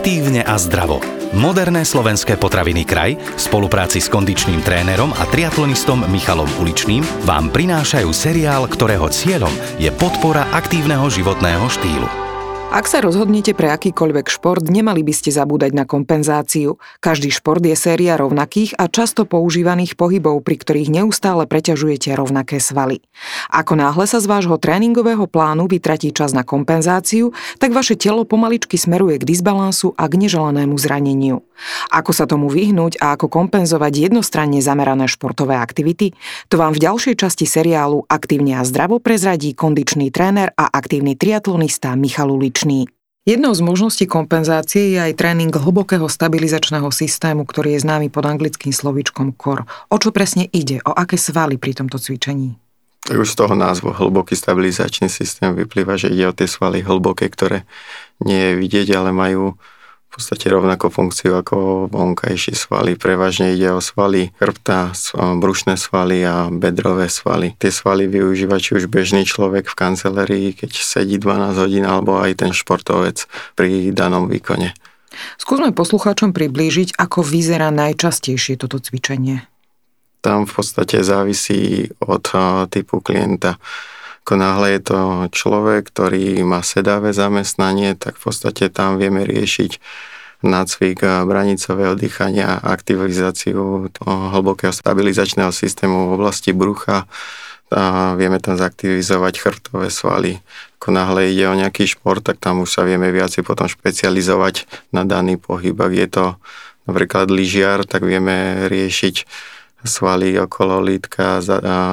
Aktívne a zdravo. Moderné slovenské potraviny kraj v spolupráci s kondičným trénerom a triatlonistom Michalom Uličným vám prinášajú seriál, ktorého cieľom je podpora aktívneho životného štýlu. Ak sa rozhodnete pre akýkoľvek šport, nemali by ste zabúdať na kompenzáciu. Každý šport je séria rovnakých a často používaných pohybov, pri ktorých neustále preťažujete rovnaké svaly. Ako náhle sa z vášho tréningového plánu vytratí čas na kompenzáciu, tak vaše telo pomaličky smeruje k disbalansu a k neželanému zraneniu. Ako sa tomu vyhnúť a ako kompenzovať jednostranne zamerané športové aktivity, to vám v ďalšej časti seriálu Aktívne a zdravo prezradí kondičný tréner a aktívny triatlonista Michal Ulič náročný. Jednou z možností kompenzácie je aj tréning hlbokého stabilizačného systému, ktorý je známy pod anglickým slovíčkom CORE. O čo presne ide? O aké svaly pri tomto cvičení? Tak už z toho názvu hlboký stabilizačný systém vyplýva, že ide o tie svaly hlboké, ktoré nie je vidieť, ale majú v podstate rovnako funkciu ako vonkajšie svaly. Prevažne ide o svaly chrbta, brušné svaly a bedrové svaly. Tie svaly využíva či už bežný človek v kancelárii, keď sedí 12 hodín, alebo aj ten športovec pri danom výkone. Skúsme poslucháčom priblížiť, ako vyzerá najčastejšie toto cvičenie. Tam v podstate závisí od typu klienta ako náhle je to človek, ktorý má sedavé zamestnanie, tak v podstate tam vieme riešiť nácvik branicového dýchania, aktivizáciu hlbokého stabilizačného systému v oblasti brucha, a vieme tam zaktivizovať chrbtové svaly. Ako náhle ide o nejaký šport, tak tam už sa vieme viacej potom špecializovať na daný pohyb. Ak je to napríklad lyžiar, tak vieme riešiť svaly okolo lítka,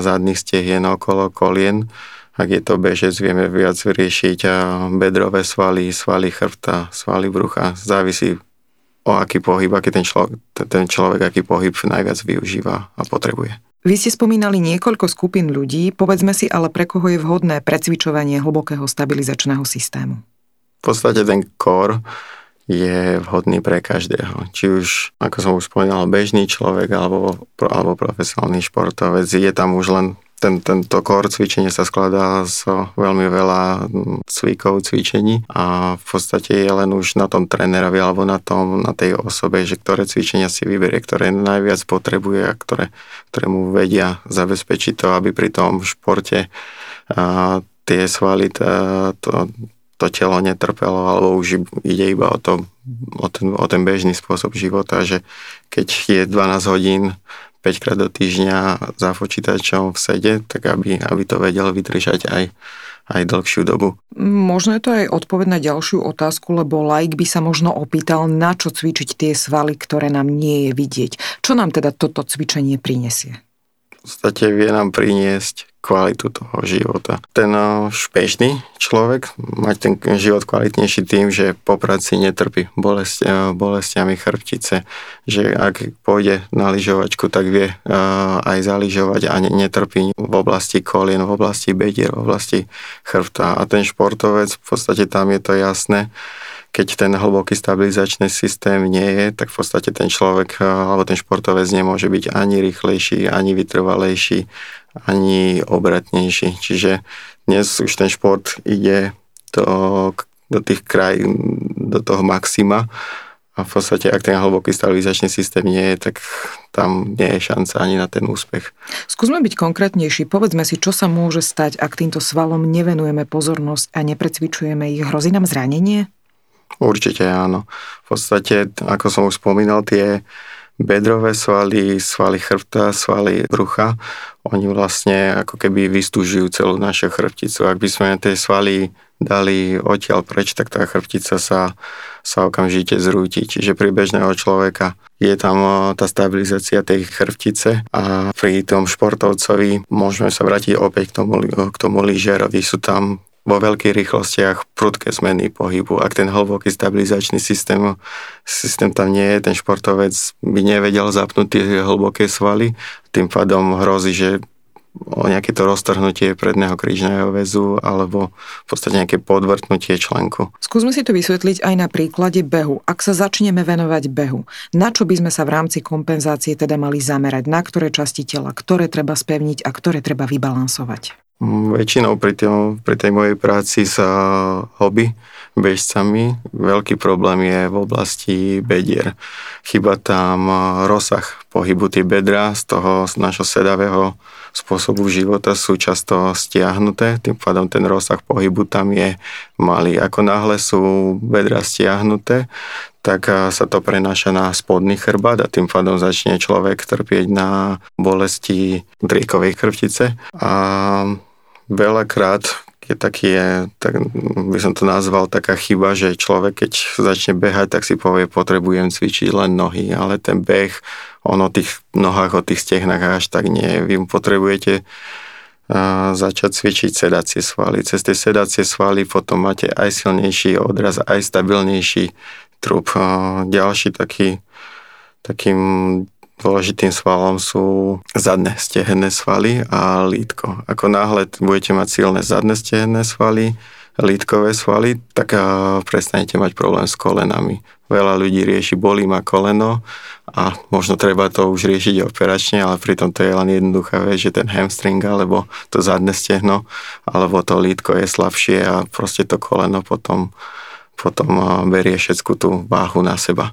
zadných stehien okolo kolien ak je to bežec, vieme viac riešiť bedrové svaly, svaly chrbta, svaly brucha. Závisí o aký pohyb, aký ten človek, ten človek aký pohyb najviac využíva a potrebuje. Vy ste spomínali niekoľko skupín ľudí, povedzme si ale pre koho je vhodné precvičovanie hlbokého stabilizačného systému. V podstate ten core je vhodný pre každého. Či už, ako som už spomínal, bežný človek alebo, alebo profesionálny športovec. Je tam už len ten, tento core cvičenie sa skladá z veľmi veľa cvikov cvičení a v podstate je len už na tom trénerovi alebo na, tom, na tej osobe, že ktoré cvičenia si vyberie, ktoré najviac potrebuje a ktoré, ktoré mu vedia zabezpečiť to, aby pri tom športe a tie svaly, to, to, to telo netrpelo, alebo už ide iba o, to, o, ten, o ten bežný spôsob života, že keď je 12 hodín 5 krát do týždňa za počítačom v sede, tak aby, aby to vedel vydržať aj, aj dlhšiu dobu. Možno je to aj odpoveď na ďalšiu otázku, lebo like by sa možno opýtal, na čo cvičiť tie svaly, ktoré nám nie je vidieť. Čo nám teda toto cvičenie prinesie? V podstate vie nám priniesť kvalitu toho života. Ten špešný človek mať ten život kvalitnejší tým, že po práci netrpí bolesti, bolestiami chrbtice, že ak pôjde na lyžovačku, tak vie aj zaližovať a netrpí v oblasti kolien, v oblasti bedier, v oblasti chrbta. A ten športovec, v podstate tam je to jasné, keď ten hlboký stabilizačný systém nie je, tak v podstate ten človek alebo ten športovec nemôže byť ani rýchlejší, ani vytrvalejší, ani obratnejší. Čiže dnes už ten šport ide do, do tých kraj, do toho maxima a v podstate, ak ten hlboký stabilizačný systém nie je, tak tam nie je šanca ani na ten úspech. Skúsme byť konkrétnejší. Povedzme si, čo sa môže stať, ak týmto svalom nevenujeme pozornosť a neprecvičujeme ich. Hrozí nám zranenie? Určite áno. V podstate, ako som už spomínal, tie bedrové svaly, svaly chrbta, svaly brucha, oni vlastne ako keby vystúžujú celú našu chrbticu. Ak by sme tie svaly dali odtiaľ preč, tak tá chrbtica sa, sa okamžite zrúti. Čiže pri bežného človeka je tam tá stabilizácia tej chrbtice a pri tom športovcovi môžeme sa vrátiť opäť k tomu, k tomu lyžiarovi. Sú tam vo veľkých rýchlostiach prudké zmeny pohybu. Ak ten hlboký stabilizačný systém, systém tam nie je, ten športovec by nevedel zapnúť tie hlboké svaly, tým pádom hrozí, že o nejaké to roztrhnutie predného krížneho väzu alebo v podstate nejaké podvrtnutie členku. Skúsme si to vysvetliť aj na príklade behu. Ak sa začneme venovať behu, na čo by sme sa v rámci kompenzácie teda mali zamerať? Na ktoré časti tela, ktoré treba spevniť a ktoré treba vybalansovať? Mm, väčšinou pri, tým, pri tej mojej práci sa hobby bežcami. Veľký problém je v oblasti bedier. Chyba tam rozsah pohybu tie bedra z toho z našho sedavého spôsobu života sú často stiahnuté, tým pádom ten rozsah pohybu tam je malý. Ako náhle sú bedra stiahnuté, tak sa to prenáša na spodný chrbát a tým pádom začne človek trpieť na bolesti driekovej krvtice. A veľakrát je taký, je, tak by som to nazval taká chyba, že človek keď začne behať, tak si povie, potrebujem cvičiť len nohy, ale ten beh, on o tých nohách, o tých stehnách až tak nie. Vy potrebujete začať cvičiť sedacie svaly. Cez tie sedacie svaly potom máte aj silnejší odraz, aj stabilnejší trup. Ďalší taký, takým Dôležitým svalom sú zadné stehenné svaly a lítko. Ako náhle budete mať silné zadné stehenné svaly, lítkové svaly, tak prestanete mať problém s kolenami. Veľa ľudí rieši, bolí ma koleno a možno treba to už riešiť operačne, ale pritom to je len jednoduchá vec, že ten hamstring alebo to zadné stehno alebo to lítko je slabšie a proste to koleno potom, potom berie všetku tú váhu na seba.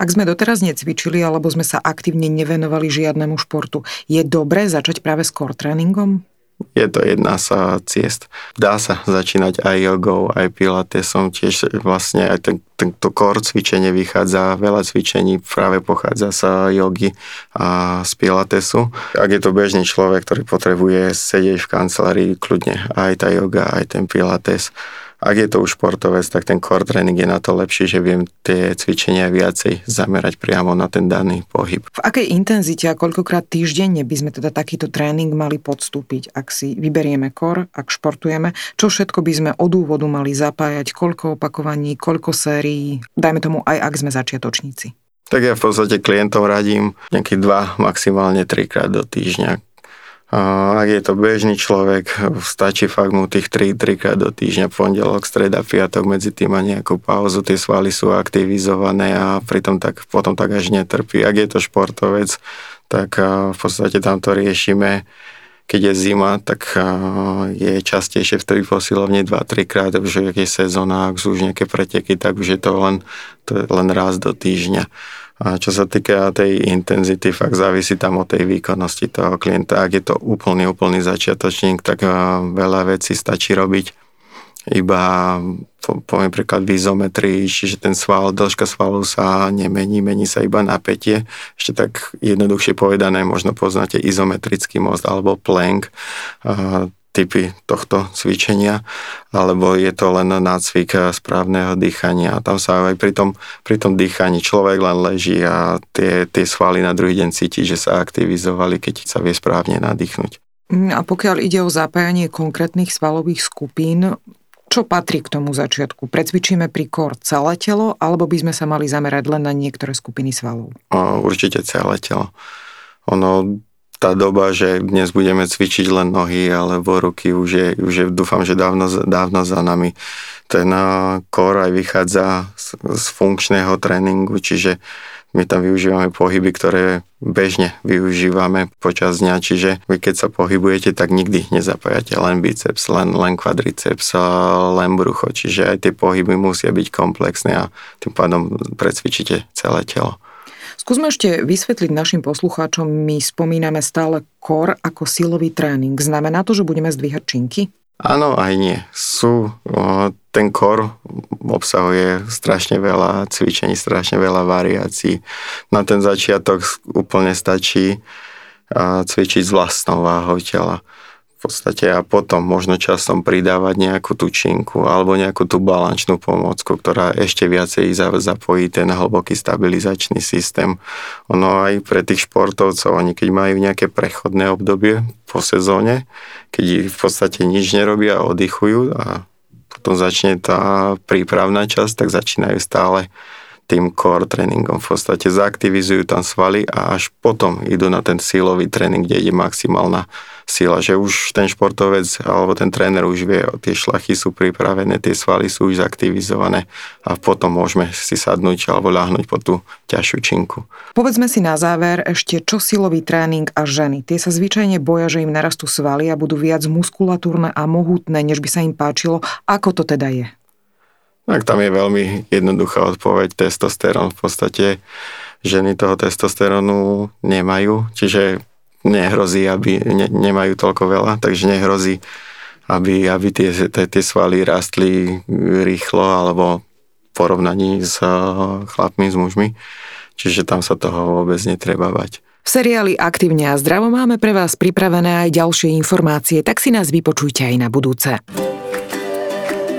Ak sme doteraz necvičili alebo sme sa aktívne nevenovali žiadnemu športu, je dobré začať práve s core tréningom? Je to jedna sa ciest. Dá sa začínať aj jogou, aj pilatesom, tiež vlastne aj ten, tento core cvičenie vychádza, veľa cvičení práve pochádza sa jogy a z pilatesu. Ak je to bežný človek, ktorý potrebuje sedieť v kancelárii, kľudne aj tá joga, aj ten pilates ak je to už športovec, tak ten core tréning je na to lepší, že viem tie cvičenia viacej zamerať priamo na ten daný pohyb. V akej intenzite a koľkokrát týždenne by sme teda takýto tréning mali podstúpiť, ak si vyberieme kor, ak športujeme, čo všetko by sme od úvodu mali zapájať, koľko opakovaní, koľko sérií, dajme tomu aj ak sme začiatočníci. Tak ja v podstate klientom radím nejaký dva, maximálne trikrát do týždňa ak je to bežný človek, stačí fakt mu tých 3 3 krát do týždňa, pondelok, streda, piatok, medzi tým a nejakú pauzu, tie svaly sú aktivizované a pritom tak, potom tak až netrpí. Ak je to športovec, tak v podstate tam to riešime keď je zima, tak je častejšie v tej posilovni 2-3 krát, už je sezóna, ak sú už nejaké preteky, tak už je to len, to je len raz do týždňa. A čo sa týka tej intenzity, fakt závisí tam od tej výkonnosti toho klienta. Ak je to úplný, úplný začiatočník, tak veľa vecí stačí robiť iba poviem príklad v izometrii, čiže ten sval, dĺžka svalu sa nemení, mení sa iba napätie. Ešte tak jednoduchšie povedané, možno poznáte izometrický most alebo plank typy tohto cvičenia, alebo je to len nácvik správneho dýchania. Tam sa aj pri tom, pri tom dýchaní človek len leží a tie, tie svaly na druhý deň cíti, že sa aktivizovali, keď sa vie správne nadýchnuť. A pokiaľ ide o zapájanie konkrétnych svalových skupín, čo patrí k tomu začiatku? Precvičíme pri kor celé telo, alebo by sme sa mali zamerať len na niektoré skupiny svalov? Určite celé telo. Ono tá doba, že dnes budeme cvičiť len nohy alebo ruky, už je, už je dúfam, že dávno, dávno za nami. Ten core aj vychádza z, z funkčného tréningu, čiže my tam využívame pohyby, ktoré bežne využívame počas dňa, čiže vy keď sa pohybujete, tak nikdy nezapájate len biceps, len, len kvadriceps, len brucho, čiže aj tie pohyby musia byť komplexné a tým pádom precvičíte celé telo. Skúsme ešte vysvetliť našim poslucháčom, my spomíname stále kor ako silový tréning. Znamená to, že budeme zdvíhať činky? Áno, aj nie. Sú, ten kor obsahuje strašne veľa cvičení, strašne veľa variácií. Na ten začiatok úplne stačí cvičiť s vlastnou váhou tela podstate a potom možno časom pridávať nejakú tučinku alebo nejakú tú balančnú pomocku, ktorá ešte viacej zapojí ten hlboký stabilizačný systém. Ono aj pre tých športovcov, oni keď majú nejaké prechodné obdobie po sezóne, keď v podstate nič nerobia oddychujú a potom začne tá prípravná časť, tak začínajú stále tým core tréningom. V podstate zaktivizujú tam svaly a až potom idú na ten sílový tréning, kde ide maximálna sila, že už ten športovec alebo ten tréner už vie, tie šlachy sú pripravené, tie svaly sú už zaktivizované a potom môžeme si sadnúť alebo ľahnúť po tú ťažšiu činku. Povedzme si na záver ešte, čo silový tréning a ženy. Tie sa zvyčajne boja, že im narastú svaly a budú viac muskulatúrne a mohutné, než by sa im páčilo. Ako to teda je? Tak tam je veľmi jednoduchá odpoveď. Testosterón v podstate ženy toho testosterónu nemajú, čiže nehrozí, aby ne, nemajú toľko veľa, takže nehrozí, aby, aby tie, tie, tie svaly rastli rýchlo alebo v porovnaní s chlapmi, s mužmi. Čiže tam sa toho vôbec netreba bať. V seriáli Aktívne a zdravo máme pre vás pripravené aj ďalšie informácie, tak si nás vypočujte aj na budúce.